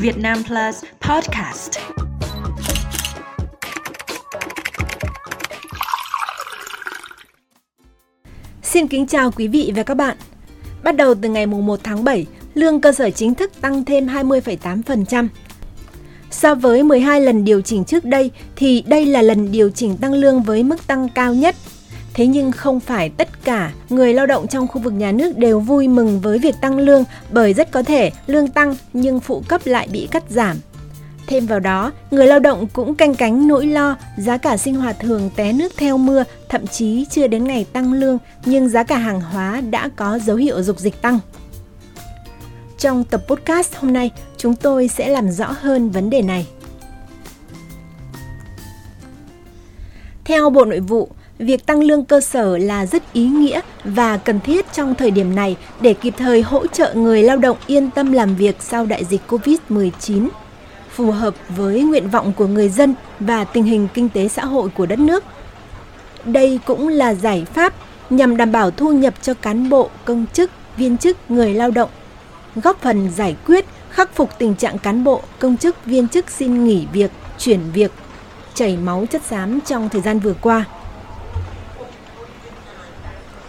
Việt Nam Plus Podcast. Xin kính chào quý vị và các bạn. Bắt đầu từ ngày 1 tháng 7, lương cơ sở chính thức tăng thêm 20,8%. So với 12 lần điều chỉnh trước đây thì đây là lần điều chỉnh tăng lương với mức tăng cao nhất. Thế nhưng không phải tất cả người lao động trong khu vực nhà nước đều vui mừng với việc tăng lương bởi rất có thể lương tăng nhưng phụ cấp lại bị cắt giảm. Thêm vào đó, người lao động cũng canh cánh nỗi lo giá cả sinh hoạt thường té nước theo mưa, thậm chí chưa đến ngày tăng lương nhưng giá cả hàng hóa đã có dấu hiệu dục dịch tăng. Trong tập podcast hôm nay, chúng tôi sẽ làm rõ hơn vấn đề này. Theo Bộ Nội vụ, việc tăng lương cơ sở là rất ý nghĩa và cần thiết trong thời điểm này để kịp thời hỗ trợ người lao động yên tâm làm việc sau đại dịch COVID-19, phù hợp với nguyện vọng của người dân và tình hình kinh tế xã hội của đất nước. Đây cũng là giải pháp nhằm đảm bảo thu nhập cho cán bộ, công chức, viên chức, người lao động góp phần giải quyết, khắc phục tình trạng cán bộ, công chức, viên chức xin nghỉ việc, chuyển việc, chảy máu chất xám trong thời gian vừa qua.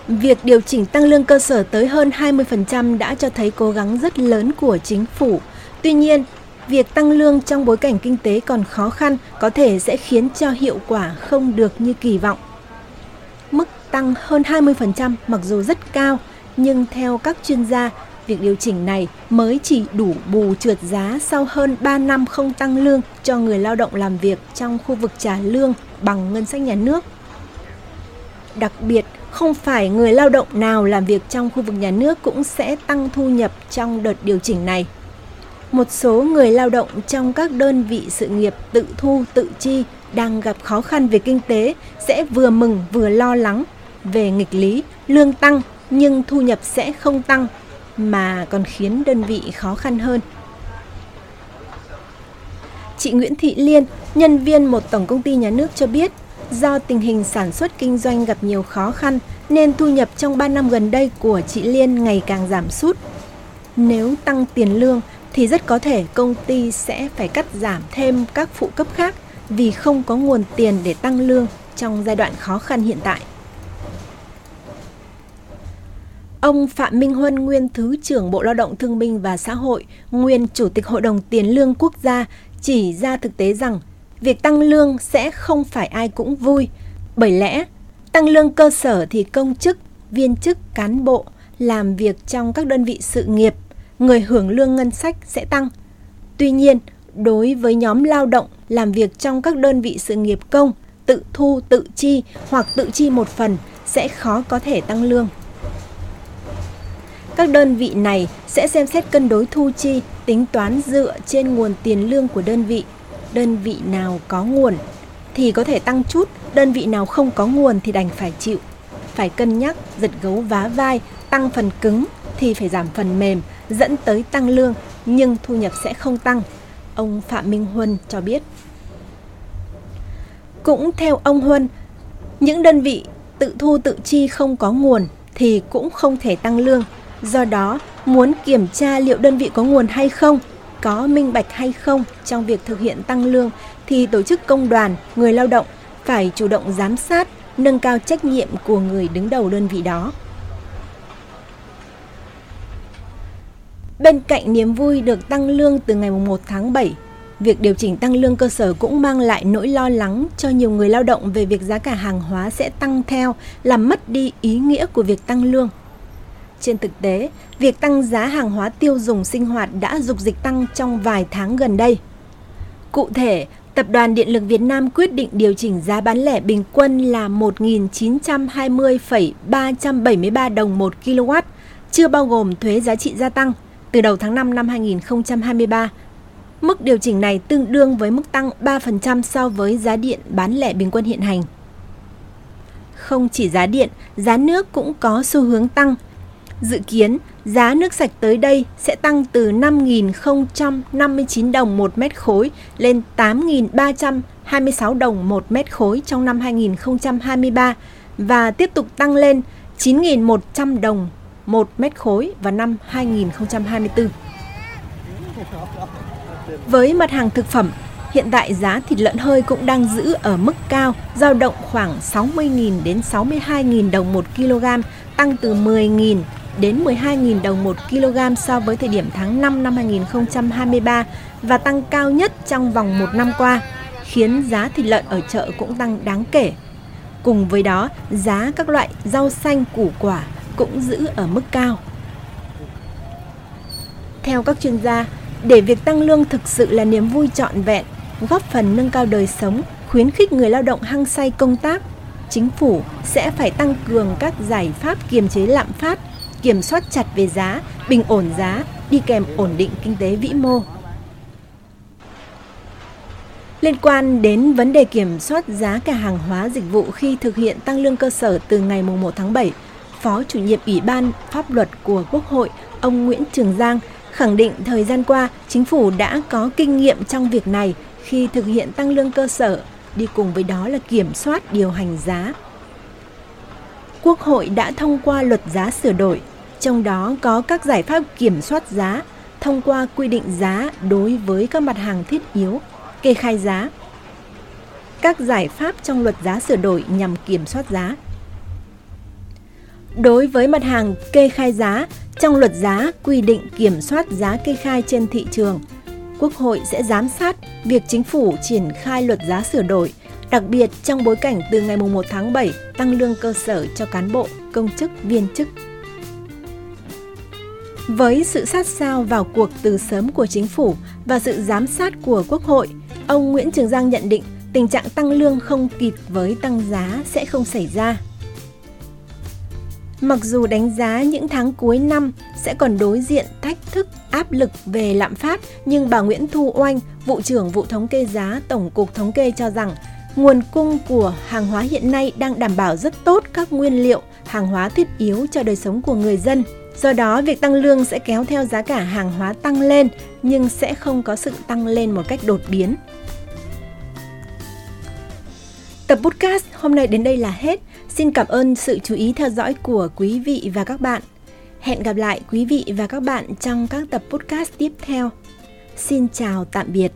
Việc điều chỉnh tăng lương cơ sở tới hơn 20% đã cho thấy cố gắng rất lớn của chính phủ. Tuy nhiên, việc tăng lương trong bối cảnh kinh tế còn khó khăn có thể sẽ khiến cho hiệu quả không được như kỳ vọng. Mức tăng hơn 20% mặc dù rất cao, nhưng theo các chuyên gia, Việc điều chỉnh này mới chỉ đủ bù trượt giá sau hơn 3 năm không tăng lương cho người lao động làm việc trong khu vực trả lương bằng ngân sách nhà nước. Đặc biệt, không phải người lao động nào làm việc trong khu vực nhà nước cũng sẽ tăng thu nhập trong đợt điều chỉnh này. Một số người lao động trong các đơn vị sự nghiệp tự thu tự chi đang gặp khó khăn về kinh tế sẽ vừa mừng vừa lo lắng về nghịch lý lương tăng nhưng thu nhập sẽ không tăng mà còn khiến đơn vị khó khăn hơn. Chị Nguyễn Thị Liên, nhân viên một tổng công ty nhà nước cho biết, do tình hình sản xuất kinh doanh gặp nhiều khó khăn nên thu nhập trong 3 năm gần đây của chị Liên ngày càng giảm sút. Nếu tăng tiền lương thì rất có thể công ty sẽ phải cắt giảm thêm các phụ cấp khác vì không có nguồn tiền để tăng lương trong giai đoạn khó khăn hiện tại. Ông Phạm Minh Huân, nguyên Thứ trưởng Bộ Lao động Thương binh và Xã hội, nguyên Chủ tịch Hội đồng Tiền lương Quốc gia, chỉ ra thực tế rằng việc tăng lương sẽ không phải ai cũng vui. Bởi lẽ, tăng lương cơ sở thì công chức, viên chức, cán bộ làm việc trong các đơn vị sự nghiệp, người hưởng lương ngân sách sẽ tăng. Tuy nhiên, đối với nhóm lao động làm việc trong các đơn vị sự nghiệp công, tự thu, tự chi hoặc tự chi một phần sẽ khó có thể tăng lương. Các đơn vị này sẽ xem xét cân đối thu chi, tính toán dựa trên nguồn tiền lương của đơn vị. Đơn vị nào có nguồn thì có thể tăng chút, đơn vị nào không có nguồn thì đành phải chịu. Phải cân nhắc giật gấu vá vai, tăng phần cứng thì phải giảm phần mềm, dẫn tới tăng lương nhưng thu nhập sẽ không tăng. Ông Phạm Minh Huân cho biết. Cũng theo ông Huân, những đơn vị tự thu tự chi không có nguồn thì cũng không thể tăng lương Do đó, muốn kiểm tra liệu đơn vị có nguồn hay không, có minh bạch hay không trong việc thực hiện tăng lương thì tổ chức công đoàn, người lao động phải chủ động giám sát, nâng cao trách nhiệm của người đứng đầu đơn vị đó. Bên cạnh niềm vui được tăng lương từ ngày 1 tháng 7, việc điều chỉnh tăng lương cơ sở cũng mang lại nỗi lo lắng cho nhiều người lao động về việc giá cả hàng hóa sẽ tăng theo, làm mất đi ý nghĩa của việc tăng lương. Trên thực tế, việc tăng giá hàng hóa tiêu dùng sinh hoạt đã dục dịch tăng trong vài tháng gần đây. Cụ thể, Tập đoàn Điện lực Việt Nam quyết định điều chỉnh giá bán lẻ bình quân là 1.920,373 đồng 1 kW, chưa bao gồm thuế giá trị gia tăng, từ đầu tháng 5 năm 2023. Mức điều chỉnh này tương đương với mức tăng 3% so với giá điện bán lẻ bình quân hiện hành. Không chỉ giá điện, giá nước cũng có xu hướng tăng Dự kiến, giá nước sạch tới đây sẽ tăng từ 5.059 đồng một mét khối lên 8.326 đồng một mét khối trong năm 2023 và tiếp tục tăng lên 9.100 đồng một mét khối vào năm 2024. Với mặt hàng thực phẩm, hiện tại giá thịt lợn hơi cũng đang giữ ở mức cao, dao động khoảng 60.000 đến 62.000 đồng một kg, tăng từ 10.000 đến 12.000 đồng một kg so với thời điểm tháng 5 năm 2023 và tăng cao nhất trong vòng một năm qua, khiến giá thịt lợn ở chợ cũng tăng đáng kể. Cùng với đó, giá các loại rau xanh củ quả cũng giữ ở mức cao. Theo các chuyên gia, để việc tăng lương thực sự là niềm vui trọn vẹn, góp phần nâng cao đời sống, khuyến khích người lao động hăng say công tác, chính phủ sẽ phải tăng cường các giải pháp kiềm chế lạm phát, kiểm soát chặt về giá, bình ổn giá, đi kèm ổn định kinh tế vĩ mô. Liên quan đến vấn đề kiểm soát giá cả hàng hóa dịch vụ khi thực hiện tăng lương cơ sở từ ngày 1 tháng 7, Phó chủ nhiệm Ủy ban Pháp luật của Quốc hội, ông Nguyễn Trường Giang khẳng định thời gian qua chính phủ đã có kinh nghiệm trong việc này khi thực hiện tăng lương cơ sở, đi cùng với đó là kiểm soát điều hành giá. Quốc hội đã thông qua luật giá sửa đổi, trong đó có các giải pháp kiểm soát giá, thông qua quy định giá đối với các mặt hàng thiết yếu, kê khai giá. Các giải pháp trong luật giá sửa đổi nhằm kiểm soát giá. Đối với mặt hàng kê khai giá, trong luật giá quy định kiểm soát giá kê khai trên thị trường, Quốc hội sẽ giám sát việc chính phủ triển khai luật giá sửa đổi, đặc biệt trong bối cảnh từ ngày 1 tháng 7 tăng lương cơ sở cho cán bộ, công chức, viên chức. Với sự sát sao vào cuộc từ sớm của chính phủ và sự giám sát của Quốc hội, ông Nguyễn Trường Giang nhận định tình trạng tăng lương không kịp với tăng giá sẽ không xảy ra. Mặc dù đánh giá những tháng cuối năm sẽ còn đối diện thách thức áp lực về lạm phát, nhưng bà Nguyễn Thu Oanh, vụ trưởng vụ thống kê giá Tổng cục Thống kê cho rằng nguồn cung của hàng hóa hiện nay đang đảm bảo rất tốt các nguyên liệu, hàng hóa thiết yếu cho đời sống của người dân. Do đó, việc tăng lương sẽ kéo theo giá cả hàng hóa tăng lên, nhưng sẽ không có sự tăng lên một cách đột biến. Tập podcast hôm nay đến đây là hết. Xin cảm ơn sự chú ý theo dõi của quý vị và các bạn. Hẹn gặp lại quý vị và các bạn trong các tập podcast tiếp theo. Xin chào tạm biệt.